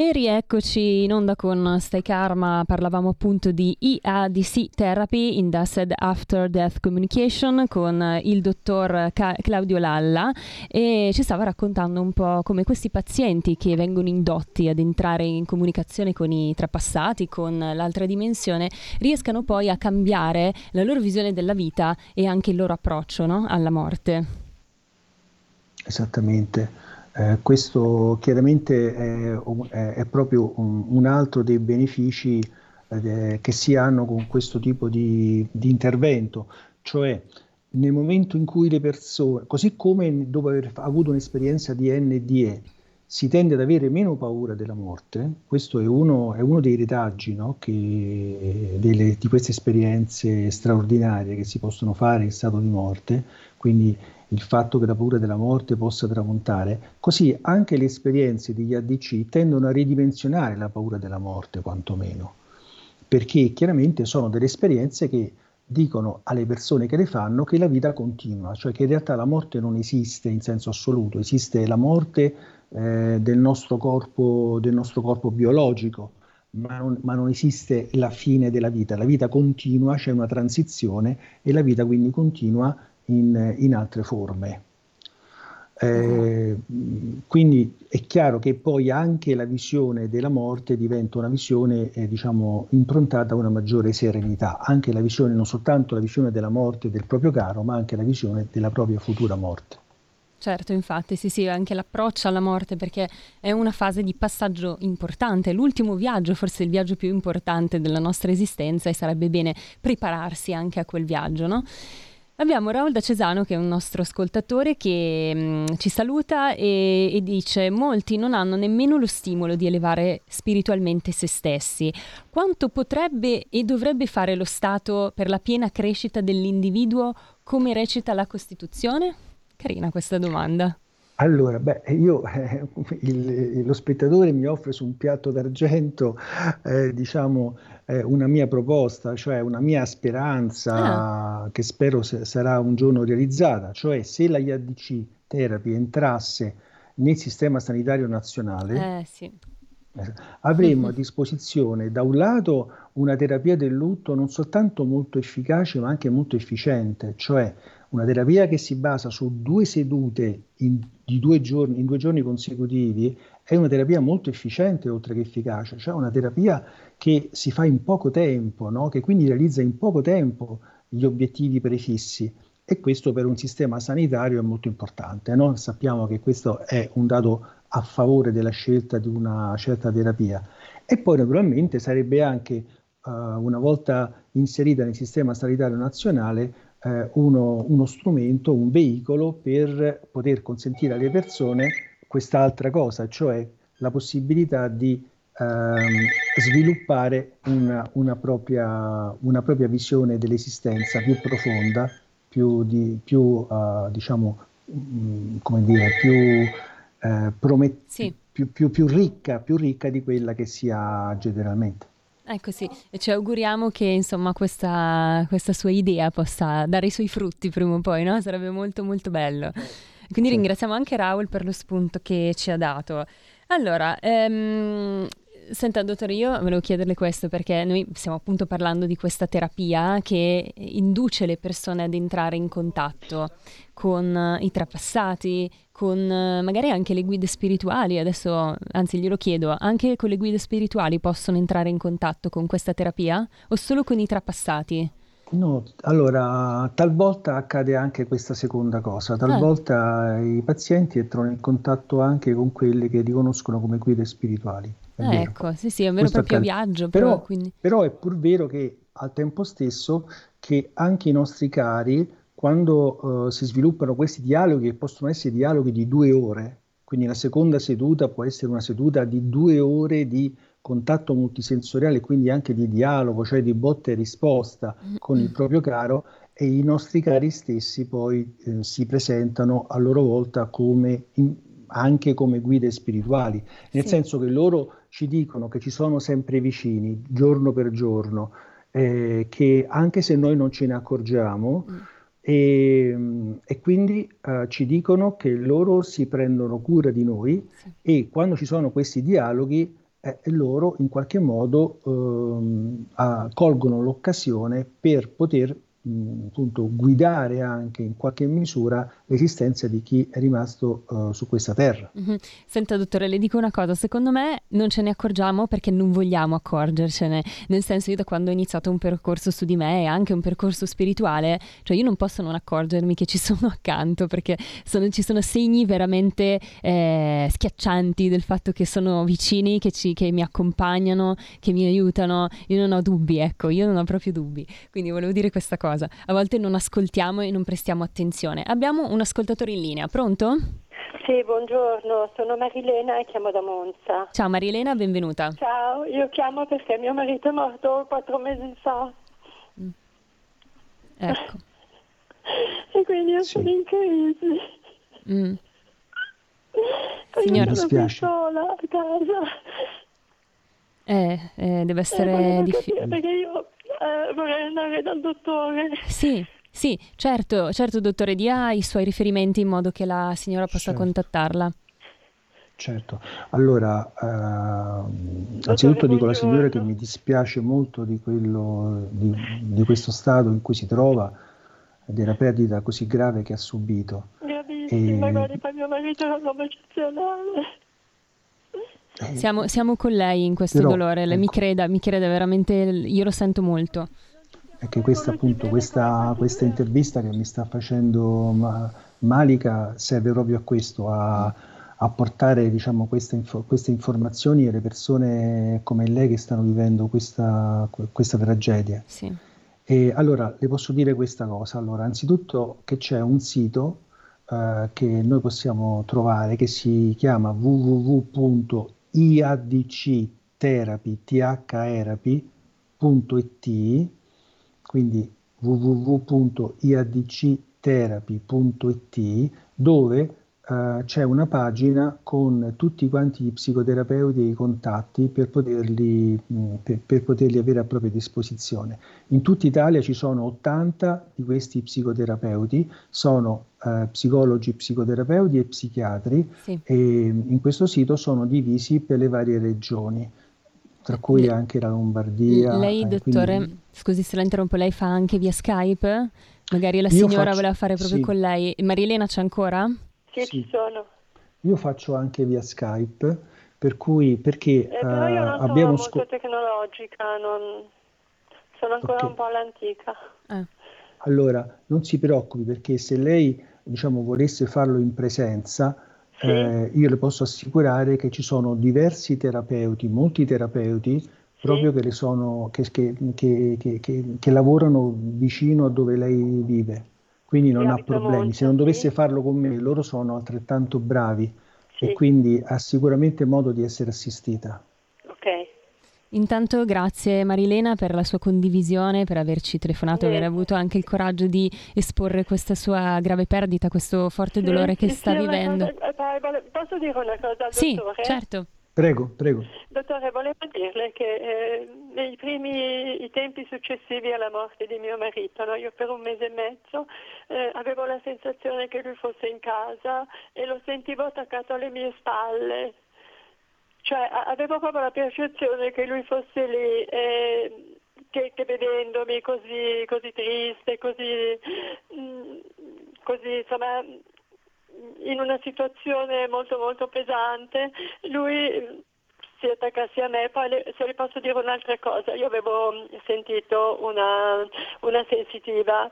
E rieccoci in onda con Stai Karma, parlavamo appunto di EADC Therapy, Induced After Death Communication, con il dottor Ca- Claudio Lalla e ci stava raccontando un po' come questi pazienti che vengono indotti ad entrare in comunicazione con i trapassati, con l'altra dimensione, riescano poi a cambiare la loro visione della vita e anche il loro approccio no? alla morte. Esattamente. Eh, questo chiaramente è, è, proprio un, un, altro dei benefici eh, che si hanno con questo tipo di, di, intervento, cioè nel momento in cui le persone, così come dopo aver avuto un'esperienza di NDE, si tende ad avere meno paura della morte, questo è uno, è uno dei retaggi no? che, delle, di queste esperienze straordinarie che si possono fare in stato di morte, quindi il fatto che la paura della morte possa tramontare, così anche le esperienze degli ADC tendono a ridimensionare la paura della morte, quantomeno, perché chiaramente sono delle esperienze che dicono alle persone che le fanno che la vita continua, cioè che in realtà la morte non esiste in senso assoluto, esiste la morte eh, del, nostro corpo, del nostro corpo biologico, ma non, ma non, esiste la fine della vita, la vita continua, c'è una transizione e la vita quindi continua in, in altre forme. Eh, quindi è chiaro che poi anche la visione della morte diventa una visione eh, diciamo improntata a una maggiore serenità, anche la visione, non soltanto la visione della morte del proprio caro, ma anche la visione della propria futura morte. Certo, infatti, sì, sì, anche l'approccio alla morte perché è una fase di passaggio importante, l'ultimo viaggio, forse il viaggio più importante della nostra esistenza e sarebbe bene prepararsi anche a quel viaggio, no? Abbiamo Raul da Cesano che è un nostro ascoltatore che mh, mm, ci saluta e, e, dice molti non hanno nemmeno lo stimolo di elevare spiritualmente se stessi. Quanto potrebbe e dovrebbe fare lo Stato per la piena crescita dell'individuo come recita la Costituzione? Carina questa domanda. Allora, beh, io, eh, il, lo spettatore mi offre su un piatto d'argento, eh, diciamo, eh, una mia proposta, cioè una mia speranza ah. che spero se, sarà un giorno realizzata, cioè se la IADC Therapy entrasse nel sistema sanitario nazionale, eh, sì. Eh, avremo a disposizione da un lato una terapia del lutto non soltanto molto efficace ma anche molto efficiente, cioè una terapia che si basa su due sedute in, due giorni, in due giorni consecutivi è una terapia molto efficiente oltre che efficace, cioè una terapia che si fa in poco tempo, no? che quindi realizza in poco tempo gli obiettivi prefissi e questo per un sistema sanitario è molto importante. No? Sappiamo che questo è un dato a favore della scelta di una certa terapia e poi naturalmente sarebbe anche uh, una volta inserita nel sistema sanitario nazionale eh, uno, uno strumento, un veicolo per poter consentire alle persone quest'altra cosa, cioè la possibilità di ehm, sviluppare una, una, propria, una, propria, visione dell'esistenza più profonda, più, di, più uh, diciamo, mh, mm, come dire, più, eh, promet- sì. più, più, più, ricca, più ricca di quella che si ha generalmente. Ecco sì, e ci auguriamo che insomma questa, questa, sua idea possa dare i suoi frutti prima o poi, no? Sarebbe molto molto bello. Quindi ringraziamo anche Raul per lo spunto che ci ha dato. Allora, ehm, Senta, dottore, io volevo chiederle questo perché noi stiamo appunto parlando di questa terapia che induce le persone ad entrare in contatto con i trapassati, con magari anche le guide spirituali. Adesso, anzi, glielo chiedo, anche con le guide spirituali possono entrare in contatto con questa terapia o solo con i trapassati? No, allora talvolta accade anche questa seconda cosa, talvolta eh. i pazienti entrano in contatto anche con quelle che riconoscono come guide spirituali. Ah, ecco, sì, sì, è un vero e proprio accade. viaggio. Però, però, però, è pur vero che al tempo stesso che anche i nostri cari, quando uh, si sviluppano questi dialoghi, che possono essere dialoghi di due ore, quindi la seconda seduta può essere una seduta di due ore di contatto multisensoriale, quindi anche di dialogo, cioè di botta e risposta con il proprio caro e i nostri cari stessi poi eh, si presentano a loro volta come in, anche come guide spirituali, nel sì. senso che loro ci dicono che ci sono sempre vicini, giorno per giorno, eh, che anche se noi non ce ne accorgiamo, mm. e, e, quindi eh, ci dicono che loro si prendono cura di noi sì. e quando ci sono questi dialoghi eh, loro in qualche modo ehm, colgono l'occasione per poter mh, appunto guidare anche in qualche misura l'esistenza di chi è rimasto uh, su questa terra. Mm-hmm. Senta dottore, le dico una cosa, secondo me non ce ne accorgiamo perché non vogliamo accorgercene, nel senso io da quando ho iniziato un percorso su di me e anche un percorso spirituale, cioè io non posso non accorgermi che ci sono accanto perché sono, ci sono segni veramente eh, schiaccianti del fatto che sono vicini, che, ci, che mi accompagnano, che mi aiutano, io non ho dubbi, ecco, io non ho proprio dubbi, quindi volevo dire questa cosa. A volte non ascoltiamo e non prestiamo attenzione. Abbiamo un ascoltatore in linea, pronto? Sì, buongiorno, sono Marilena e chiamo da Monza. Ciao Marilena, benvenuta. Ciao, io chiamo perché mio marito è morto quattro mesi fa. Mm. Ecco. e quindi io sì. sono in crisi. Mm. Signora, sono sola a casa. Eh, eh deve essere difficile. Perché io eh, vorrei andare dal dottore. Sì, sì, certo, certo dottore, dia i suoi riferimenti in modo che la signora possa certo. contattarla. Certo, allora eh, anzitutto dico alla signora che mi dispiace molto di, quello, di, di, questo stato in cui si trova, della perdita così grave che ha subito. Gravissima, e... guardi, per mio marito è una eccezionale. Eh, siamo, siamo, con lei in questo Però, dolore, lei ecco, mi creda, mi creda veramente, io lo sento molto. È che questa, appunto, questa, questa intervista che mi sta facendo Malika serve proprio a questo, a, a portare diciamo, queste, info, queste, informazioni alle persone come lei che stanno vivendo questa, questa tragedia. Sì. E allora le posso dire questa cosa. Allora, anzitutto che c'è un sito eh, che noi possiamo trovare che si chiama www iadctherapy.it, quindi www.iadctherapy.it, dove uh, c'è una pagina con tutti quanti gli psicoterapeuti e i contatti per poterli, mh, mm, per, per poterli, avere a propria disposizione. In tutta Italia ci sono 80 di questi psicoterapeuti, sono uh, psicologi, psicoterapeuti e psichiatri sì. e in questo sito sono divisi per le varie regioni tra cui anche la Lombardia. Lei, eh, dottore, quindi... scusi se la interrompo, lei fa anche via Skype? Magari la signora faccio... voleva fare proprio sì. con lei. Marilena c'è ancora? Sì, sì, ci sono. Io faccio anche via Skype, per cui perché eh, però io non sono abbiamo molto sco- tecnologica, non... sono ancora okay. un po' all'antica. Eh. Allora, non si preoccupi perché se lei diciamo, volesse farlo in presenza, sì. eh, io le posso assicurare che ci sono diversi terapeuti, molti terapeuti, proprio che, sono, che, che, che, lavorano vicino a dove lei vive quindi non ha problemi. Molto, Se non dovesse sì. farlo con me, loro sono altrettanto bravi sì. e quindi ha sicuramente modo di essere assistita. Ok. Intanto grazie Marilena per la sua condivisione, per averci telefonato e aver avuto anche il coraggio di esporre questa sua grave perdita, questo forte dolore che sta vivendo. Cosa, eh, posso dire una cosa al sì, dottore? certo. Prego, prego. Dottore, volevo dirle che eh, nei primi i tempi successivi alla morte di mio marito, no? io per un mese e mezzo eh, avevo la sensazione che lui fosse in casa e lo sentivo attaccato alle mie spalle. Cioè avevo proprio la percezione che lui fosse lì. Eh, che, che, vedendomi così, così triste, così, mm, così insomma, in una situazione molto molto pesante, lui si attaccasse a me. Poi le, se le posso dire un'altra cosa, io avevo sentito una, una sensitiva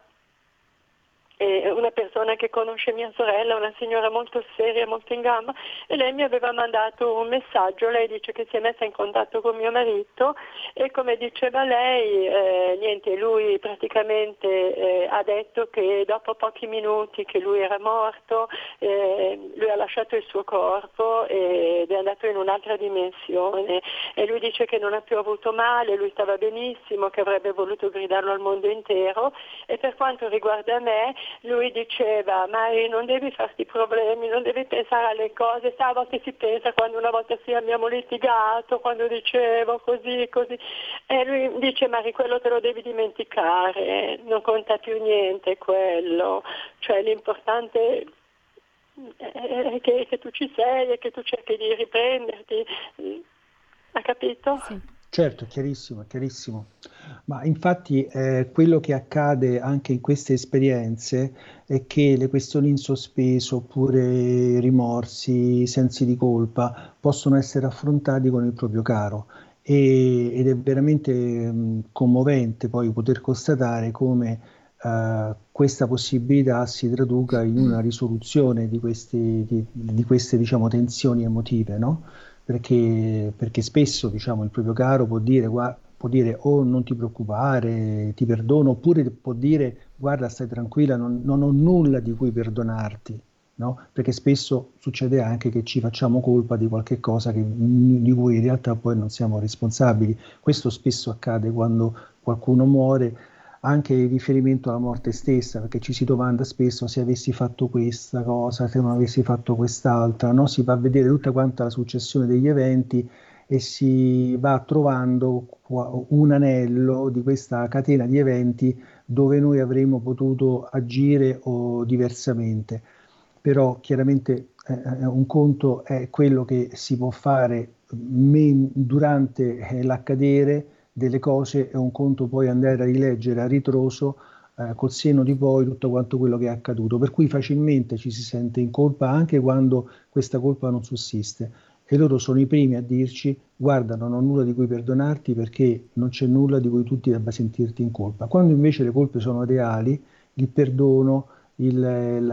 e una persona che conosce mia sorella, una signora molto seria, molto in gamba, e lei mi aveva mandato un messaggio, lei dice che si è messa in contatto con mio marito e come diceva lei, eh, niente, lui praticamente eh, ha detto che dopo pochi minuti che lui era morto, eh, lui ha lasciato il suo corpo ed è andato in un'altra dimensione. E lui dice che non ha più avuto male, lui stava benissimo, che avrebbe voluto gridarlo al mondo intero. E per quanto riguarda me lui diceva Mari non devi farti problemi, non devi pensare alle cose, sai a volte si pensa quando una volta sì abbiamo litigato, quando dicevo così, così e lui dice Mari quello te lo devi dimenticare, non conta più niente quello, cioè l'importante è che, che tu ci sei e che tu cerchi di riprenderti, ha capito? Sì. Certo, chiarissimo, chiarissimo. Ma infatti eh, quello che accade anche in queste esperienze è che le questioni in sospeso oppure rimorsi, sensi di colpa possono essere affrontati con il proprio caro e, ed è veramente mh, commovente poi poter constatare come eh, questa possibilità si traduca in una risoluzione di queste, di, di queste diciamo, tensioni emotive, no? Perché, perché spesso diciamo, il proprio caro può dire, può dire oh non ti preoccupare, ti perdono, oppure può dire guarda stai tranquilla, non, non ho nulla di cui perdonarti, no? perché spesso succede anche che ci facciamo colpa di qualche cosa che, di cui in realtà poi non siamo responsabili. Questo spesso accade quando qualcuno muore anche in riferimento alla morte stessa, perché ci si domanda spesso se avessi fatto questa cosa, se non avessi fatto quest'altra, no? si va a vedere tutta quanta la successione degli eventi e si va trovando un anello di questa catena di eventi dove noi avremmo potuto agire o diversamente. Però chiaramente eh, eh un conto è quello che si può fare men- durante eh, l'accadere delle cose è un conto poi andare a rileggere a ritroso eh, col seno di poi tutto quanto quello che è accaduto, per cui facilmente ci si sente in colpa anche quando questa colpa non sussiste. E loro sono i primi a dirci guarda non ho nulla di cui perdonarti perché non c'è nulla di cui tu ti debba sentirti in colpa, quando invece le colpe sono reali, il perdono, il,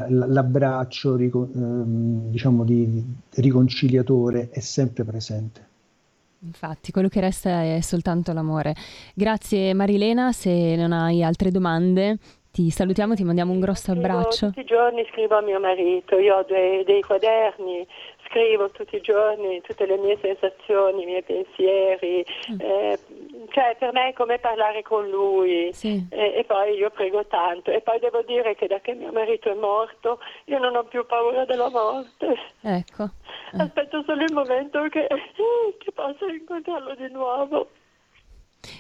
l'abbraccio ehm, diciamo di riconciliatore è sempre presente. Infatti, quello che resta è soltanto l'amore. Grazie Marilena, se non hai altre domande ti salutiamo, ti mandiamo un grosso abbraccio. Tutti i giorni scrivo a mio marito, io ho dei, dei quaderni, scrivo tutti i giorni tutte le mie sensazioni, i miei pensieri, mm. eh, cioè per me è come parlare con lui sì. e, e, poi io prego tanto e poi devo dire che da che mio marito è morto io non ho più paura della morte. Ecco. Eh. Aspetto solo il momento che, che possa incontrarlo di nuovo.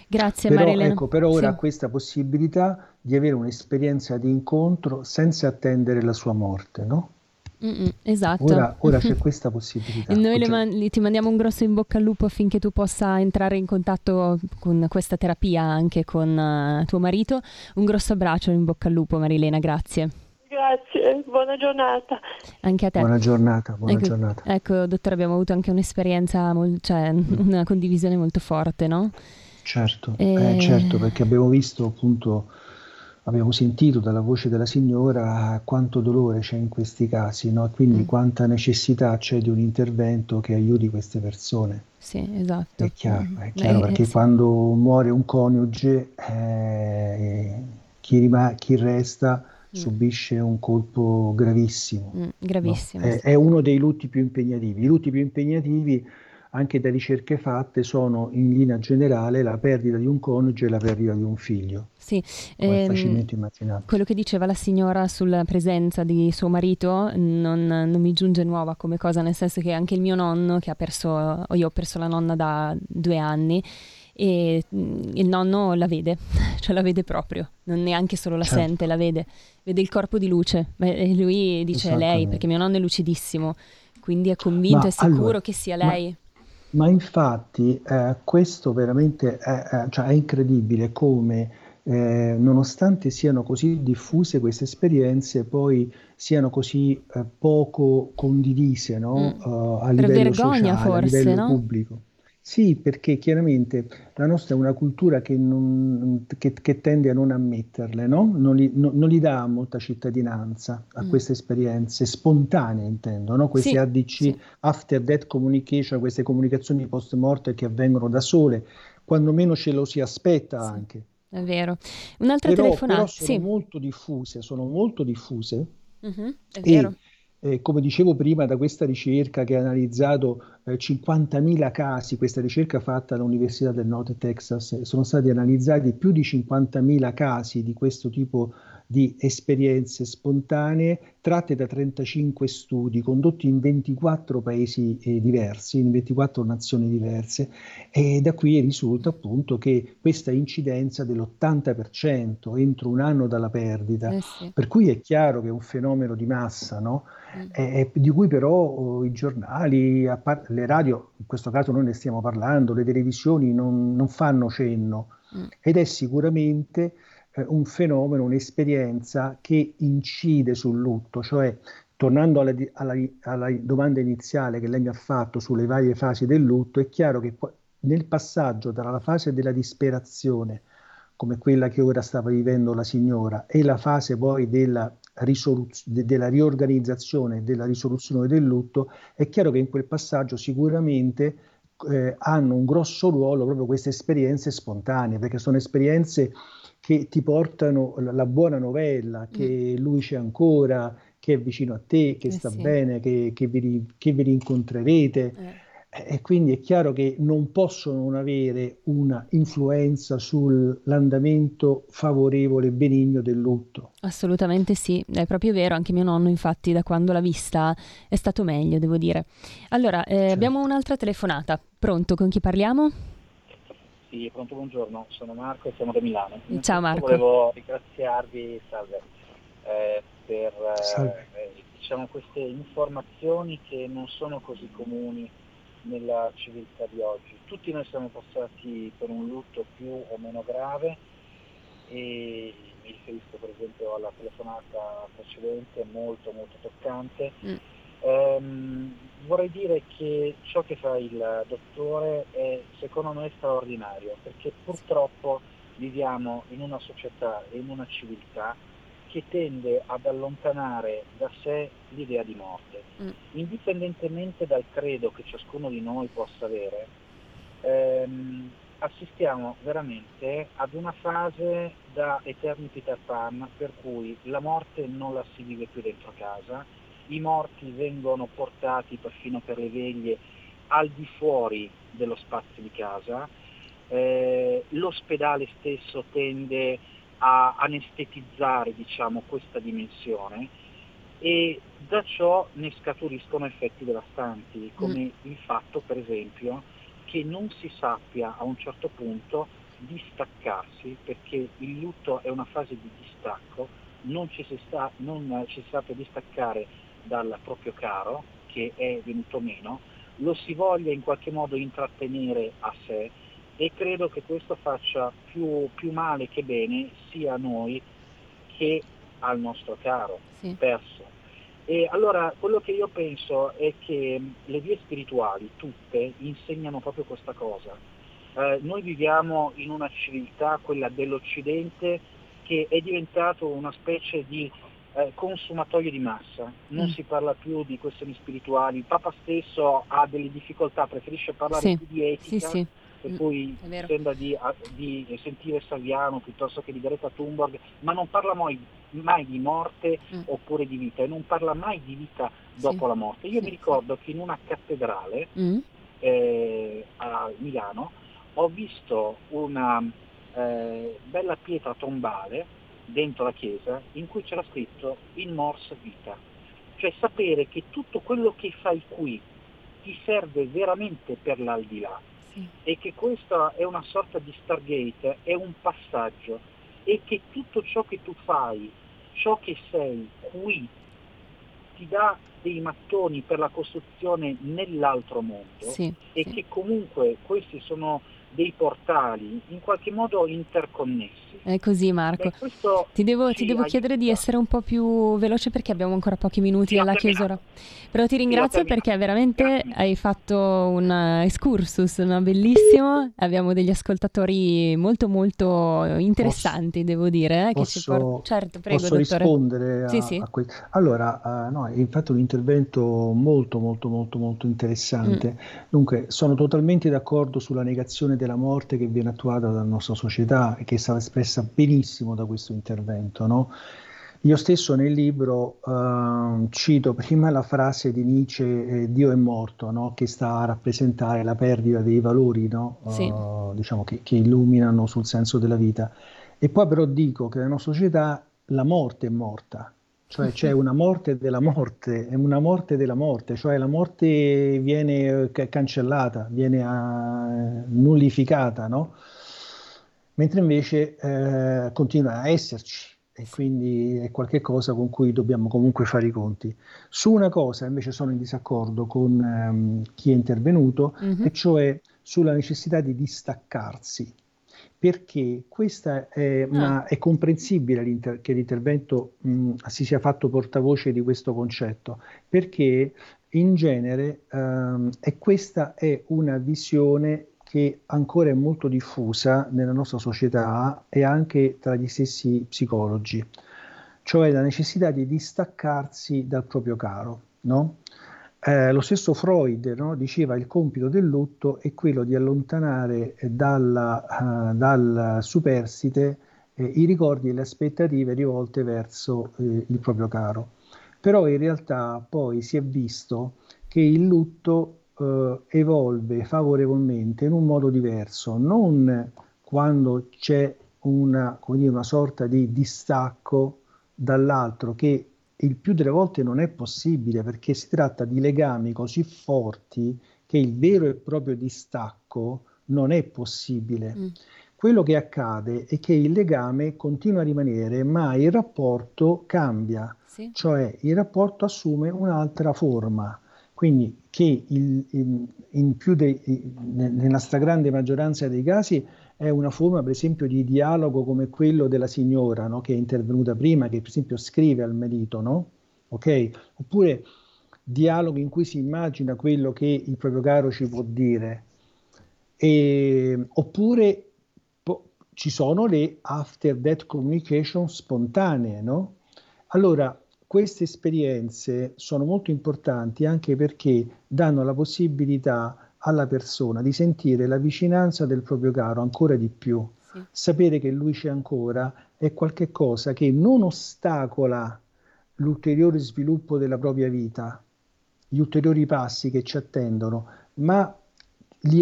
Grazie però, Marilena. Ecco, però ora sì. questa possibilità di avere un'esperienza di incontro senza attendere la sua morte, no? Mm-mm, esatto. Ora, ora, c'è questa possibilità. E noi man- ti mandiamo un grosso in bocca al lupo affinché tu possa entrare in contatto con questa terapia anche con uh, tuo marito. Un grosso abbraccio in bocca al lupo Marilena, grazie. Grazie, buona giornata. Anche a te. Buona giornata, buona ecco, giornata. Ecco, dottore, abbiamo avuto anche un'esperienza, mol- cioè una condivisione molto forte, no? Certo, e... eh, certo, perché abbiamo visto appunto abbiamo sentito dalla voce della signora quanto dolore c'è in questi casi, no? quindi mm. quanta necessità c'è di un intervento che aiuti queste persone. Sì, esatto. È chiaro, mm. è chiaro Beh, perché eh, sì. quando muore un coniuge, eh, chi, rima- chi, resta mm. subisce un colpo gravissimo. Mm, gravissimo. No? È, è, uno dei lutti più impegnativi. I lutti più impegnativi anche da ricerche fatte sono in linea generale la perdita di un coniuge e la perdita di un figlio. Sì, ehm, facilmente immaginabile. Quello che diceva la signora sulla presenza di suo marito non, non, mi giunge nuova come cosa, nel senso che anche il mio nonno, che ha perso, io ho perso la nonna da due anni, e mm, il nonno la vede, cioè la vede proprio, non neanche solo la certo. sente, la vede, vede il corpo di luce e lui dice lei, perché mio nonno è lucidissimo, quindi è convinto, ma, è sicuro allora, che sia lei. Ma, ma infatti eh, questo veramente è, è, cioè è incredibile come eh, nonostante siano così diffuse queste esperienze, poi siano così eh, poco condivise no? mm. uh, a livello vergogna, sociale, forse, a livello no? pubblico. Sì, perché chiaramente la nostra è una cultura che, non, che, che tende a non ammetterle, no? non, gli, no, non, gli, dà molta cittadinanza a mm. queste esperienze spontanee, intendo, no? questi sì, ADC, sì. after death communication, queste comunicazioni post morte che avvengono da sole, quando meno ce lo si aspetta sì, anche. È vero. Un'altra però, telefonata. Però sono molto diffuse, sono molto diffuse. Mm-hmm, è vero. Eh, come dicevo prima, da questa ricerca che ha analizzato eh, 50.000 casi, questa ricerca fatta all'Università del North Texas, sono stati analizzati più di 50.000 casi di questo tipo di esperienze spontanee tratte da 35 studi condotti in 24 paesi eh, diversi, in 24 nazioni diverse e da qui risulta appunto che questa incidenza dell'80% entro un anno dalla perdita, eh sì. per cui è chiaro che è un fenomeno di massa, no? eh, di cui però oh, i giornali, part- le radio, in questo caso noi ne stiamo parlando, le televisioni non, non fanno cenno mm. ed è sicuramente eh, un fenomeno, un'esperienza che incide sul lutto, cioè tornando alla, alla, alla, domanda iniziale che lei mi ha fatto sulle varie fasi del lutto, è chiaro che nel passaggio tra la fase della disperazione, come quella che ora stava vivendo la signora, e la fase poi della, risoluz- della riorganizzazione della risoluzione del lutto, è chiaro che in quel passaggio sicuramente eh, hanno un grosso ruolo proprio queste esperienze spontanee, perché sono esperienze che ti portano la buona novella, che mm. lui c'è ancora, che è vicino a te, che eh sta sì. bene, che, che, vi, che, vi, rincontrerete. Eh. E quindi è chiaro che non possono non avere una influenza sull'andamento favorevole e benigno del lutto. Assolutamente sì, è proprio vero, anche mio nonno infatti da quando l'ha vista è stato meglio, devo dire. Allora, eh, certo. abbiamo un'altra telefonata. Pronto, con chi parliamo? Sì, pronto, buongiorno, sono Marco e siamo da Milano. Ciao Marco. Volevo ringraziarvi, salve, eh, per salve. Eh, diciamo, queste informazioni che non sono così comuni nella civiltà di oggi. Tutti noi siamo passati per un lutto più o meno grave e mi riferisco per esempio alla telefonata precedente, molto molto toccante. Mm Ehm, vorrei dire che ciò che fa il dottore è secondo me straordinario perché purtroppo viviamo in una società e in una civiltà che tende ad allontanare da sé l'idea di morte. Mm. Indipendentemente dal credo che ciascuno di noi possa avere, ehm, assistiamo veramente ad una fase da Eternity Peter Pan per cui la morte non la si vive più dentro casa, i morti vengono portati perfino per le veglie al di fuori dello spazio di casa, eh, l'ospedale stesso tende a anestetizzare diciamo, questa dimensione e da ciò ne scaturiscono effetti devastanti, come mm. il fatto per esempio che non si sappia a un certo punto distaccarsi, perché il lutto è una fase di distacco, non ci si, sta, non ci si sappia distaccare dal proprio caro che è venuto meno, lo si voglia in qualche modo intrattenere a sé e credo che questo faccia più, più male che bene sia a noi che al nostro caro sì. perso. E allora quello che io penso è che le vie spirituali, tutte, insegnano proprio questa cosa. Eh, noi viviamo in una civiltà, quella dell'Occidente, che è diventato una specie di eh, consumatorio di massa, non mm. si parla più di questioni spirituali, il Papa stesso ha delle difficoltà, preferisce parlare sì. più di etica, sì, sì. per mm, cui sembra di, di, sentire Saviano piuttosto che di Greta Thunberg, ma non parla mai, mai di morte mm. oppure di vita e non parla mai di vita dopo la morte. Io mi ricordo che in una cattedrale, mm. eh, a Milano, ho visto una eh, bella pietra tombale dentro la chiesa in cui c'era scritto in mors vita, cioè sapere che tutto quello che fai qui ti serve veramente per l'aldilà sì. e che questa è una sorta di Stargate, è un passaggio e che tutto ciò che tu fai, ciò che sei qui, ti dà dei mattoni per la costruzione nell'altro mondo sì, e sì. che comunque questi sono dei portali in qualche modo interconnessi. È così Marco. Beh, ti devo, ti devo chiedere di essere un po' più veloce perché abbiamo ancora pochi minuti sì, alla chiusura. Però ti ringrazio sì, perché veramente Grazie. hai fatto un excursus no? bellissimo. Abbiamo degli ascoltatori molto molto interessanti, posso, devo dire. Eh, posso, por- certo, prego, posso rispondere a, sì, a questo? Allora, uh, no, hai fatto un intervento molto molto molto molto interessante. Mm. Dunque, sono totalmente d'accordo sulla negazione del della morte che viene attuata dalla nostra società e che è stata espressa benissimo da questo intervento. No? Io stesso nel libro uh, cito prima la frase di Nietzsche, eh, Dio è morto, no? che sta a rappresentare la perdita dei valori no? sì. uh, diciamo che, che, illuminano sul senso della vita. E poi però dico che nella nostra società la morte è morta, cioè c'è una morte della morte, è una morte della morte, cioè la morte viene cancellata, viene uh, nullificata, no? Mentre invece uh, continua a esserci e quindi è qualcosa con cui dobbiamo comunque fare i conti. Su una cosa invece sono in disaccordo con um, chi è intervenuto, mm-hmm. e cioè sulla necessità di distaccarsi perché questa è, ah. è comprensibile che l'intervento mh, si sia fatto portavoce di questo concetto, perché in genere um, e questa è una visione che ancora è molto diffusa nella nostra società e anche tra gli stessi psicologi, cioè la necessità di distaccarsi dal proprio caro, no? Eh, lo stesso Freud no, diceva il compito del lutto è quello di allontanare dalla, uh, dal superstite eh, i ricordi e le aspettative rivolte verso eh, il proprio caro. Però in realtà poi si è visto che il lutto eh, evolve favorevolmente in un modo diverso, non quando c'è una, dire, una sorta di distacco dall'altro che il più delle volte non è possibile perché si tratta di legami così forti che il vero e proprio distacco non è possibile. Mm. Quello che accade è che il legame continua a rimanere, ma il rapporto cambia, sì. cioè il rapporto assume un'altra forma. Quindi che il, in, in de, nella stragrande maggioranza dei casi è una forma, per esempio, di dialogo come quello della signora no? che è intervenuta prima, che per esempio scrive al marito, no? okay? oppure dialogo in cui si immagina quello che il proprio caro ci può dire, e, oppure po- ci sono le after death communication spontanee. No? Allora, queste esperienze sono molto importanti anche perché danno la possibilità alla persona di sentire la vicinanza del proprio caro ancora di più. Sì. Sapere che lui c'è ancora è qualcosa che non ostacola l'ulteriore sviluppo della propria vita, gli ulteriori passi che ci attendono, ma,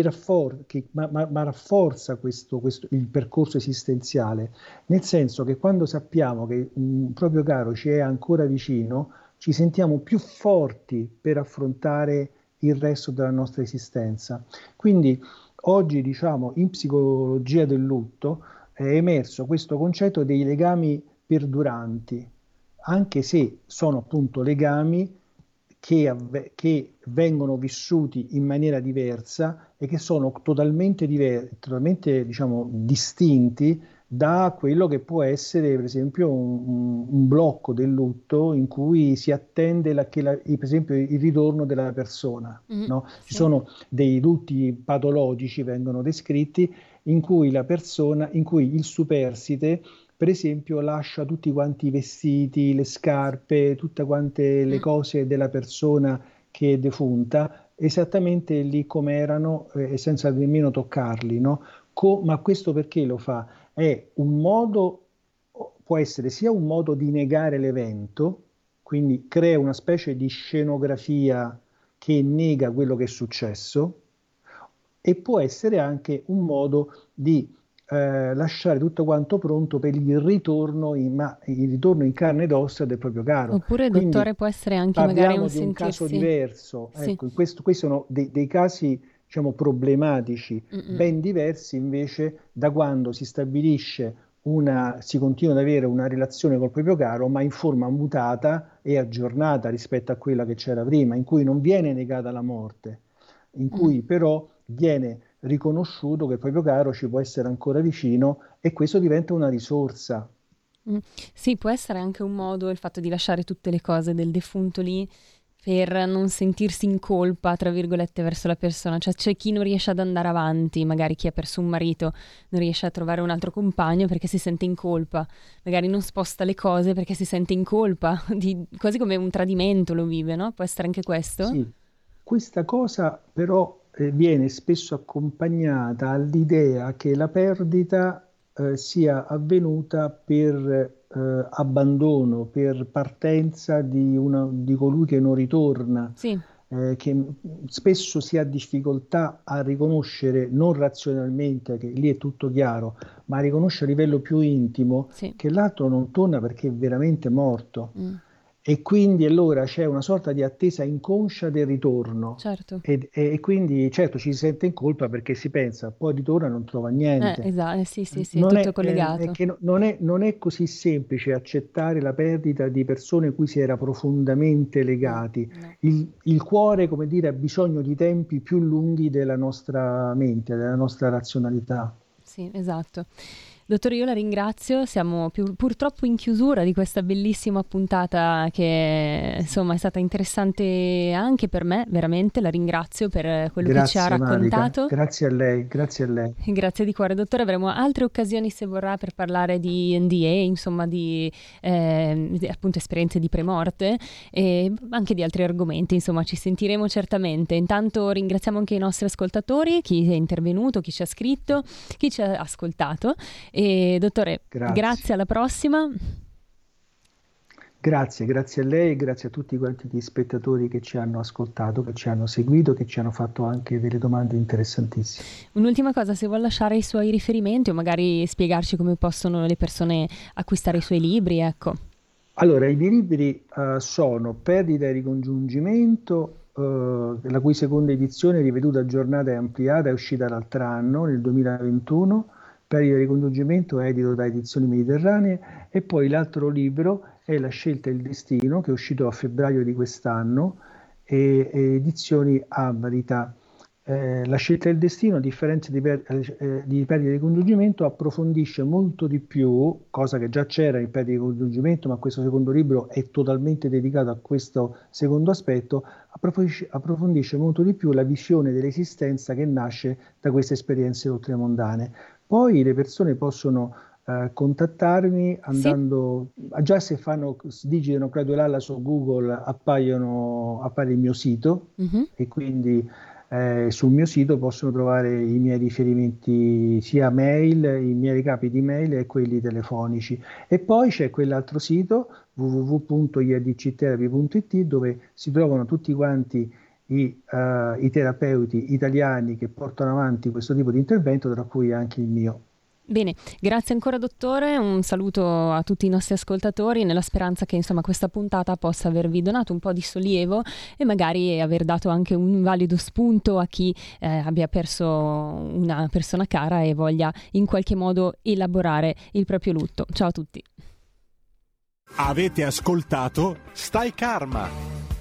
raffor- che, ma, ma, ma rafforza questo, questo, il percorso esistenziale, nel senso che quando sappiamo che un proprio caro ci è ancora vicino, ci sentiamo più forti per affrontare il resto della nostra esistenza. Quindi oggi, diciamo, in psicologia del lutto è emerso questo concetto dei legami perduranti, anche se sono appunto legami che, avve- che vengono vissuti in maniera diversa e che sono totalmente, diver- totalmente diciamo, distinti da quello che può essere per esempio un, un blocco del lutto in cui si attende la, la, per esempio il ritorno della persona. Mm, no? Ci sì. sono dei lutti patologici, vengono descritti, in cui la persona, in cui il superstite per esempio lascia tutti quanti i vestiti, le scarpe, tutte quante le mm. cose della persona che è defunta, esattamente lì come erano eh, senza nemmeno toccarli. No? Co- ma questo perché lo fa? È un modo, può essere sia un modo di negare l'evento, quindi crea una specie di scenografia che nega quello che è successo, e può essere anche un modo di eh, lasciare tutto quanto pronto per il ritorno in, ma, il ritorno in carne ed ossa del proprio caro. Oppure, Quindi, dottore, può essere anche magari un, di un caso diverso. Sì. Ecco, questo, questi sono dei, dei casi diciamo, problematici, Mm-mm. ben diversi invece da quando si stabilisce una, si continua ad avere una relazione col proprio caro, ma in forma mutata e aggiornata rispetto a quella che c'era prima, in cui non viene negata la morte, in cui mm. però viene riconosciuto che il proprio caro ci può essere ancora vicino e questo diventa una risorsa. Mm. Sì, può essere anche un modo il fatto di lasciare tutte le cose del defunto lì per non sentirsi in colpa, tra virgolette, verso la persona. Cioè c'è chi non riesce ad andare avanti, magari chi ha perso un marito non riesce a trovare un altro compagno perché si sente in colpa, magari non sposta le cose perché si sente in colpa, di, quasi come un tradimento lo vive, no? Può essere anche questo? Sì, questa cosa però eh, viene spesso accompagnata all'idea che la perdita eh, sia avvenuta per eh, abbandono, per partenza di, una, di, colui che non ritorna. Sì. Eh, che spesso si ha difficoltà a riconoscere non razionalmente, che lì è tutto chiaro, ma a riconoscere a livello più intimo sì. che l'altro non torna perché è veramente morto. Mm e quindi allora c'è una sorta di attesa inconscia del ritorno. Certo. E, e, quindi certo ci si sente in colpa perché si pensa, poi ritorna e non trova niente. Eh, esatto, sì, sì, sì, non è tutto collegato. È, è non, è, non, è, così semplice accettare la perdita di persone cui si era profondamente legati. No. Il, il, cuore, come dire, ha bisogno di tempi più lunghi della nostra mente, della nostra razionalità. Sì, esatto. Dottore, io la ringrazio, siamo più, purtroppo in chiusura di questa bellissima puntata che insomma è stata interessante anche per me, veramente, la ringrazio per quello grazie, che ci ha raccontato. Marica. Grazie a lei, grazie a lei. Grazie di cuore, dottore, avremo altre occasioni se vorrà per parlare di NDA, insomma di, eh, di appunto esperienze di premorte e anche di altri argomenti, insomma ci sentiremo certamente. Intanto ringraziamo anche i nostri ascoltatori, chi è intervenuto, chi ci ha scritto, chi ci ha ascoltato e dottore, grazie, grazie alla prossima. Grazie, grazie a lei e grazie a tutti quanti gli spettatori che ci hanno ascoltato, che ci hanno seguito, che ci hanno fatto anche delle domande interessantissime. Un'ultima cosa, se vuol lasciare i suoi riferimenti o magari spiegarci come possono le persone acquistare i suoi libri, ecco. Allora, i miei libri uh, sono Perdita e ricongiungimento, uh, la cui seconda edizione, riveduta, aggiornata e ampliata, è uscita l'altro anno, nel 2021 Perdita di ricongiungimento edito da Edizioni Mediterranee e poi l'altro libro è La scelta e il destino che è uscito a febbraio di quest'anno e, e Edizioni a Verità. Eh, la scelta del destino, a differenza di, per, eh, di perdita di ricongiungimento, approfondisce molto di più, cosa che già c'era in perdita di ricongiungimento, ma questo secondo libro è totalmente dedicato a questo secondo aspetto, approfondisce, approfondisce molto di più la visione dell'esistenza che nasce da queste esperienze oltremondane. Poi le persone possono eh, contattarmi andando, sì. già se fanno, digitano Claudio Lalla su Google appaiono, appare il mio sito uh-huh. e quindi eh, sul mio sito possono trovare i miei riferimenti sia mail, i miei capi di mail e quelli telefonici. E poi c'è quell'altro sito www.iadctherapy.it dove si trovano tutti quanti i, uh, i terapeuti italiani che portano avanti questo tipo di intervento, tra cui anche il mio. Bene, grazie ancora dottore, un saluto a tutti i nostri ascoltatori nella speranza che insomma questa puntata possa avervi donato un po' di sollievo e magari aver dato anche un valido spunto a chi eh, abbia perso una persona cara e voglia in qualche modo elaborare il proprio lutto. Ciao a tutti. Avete ascoltato Stai Karma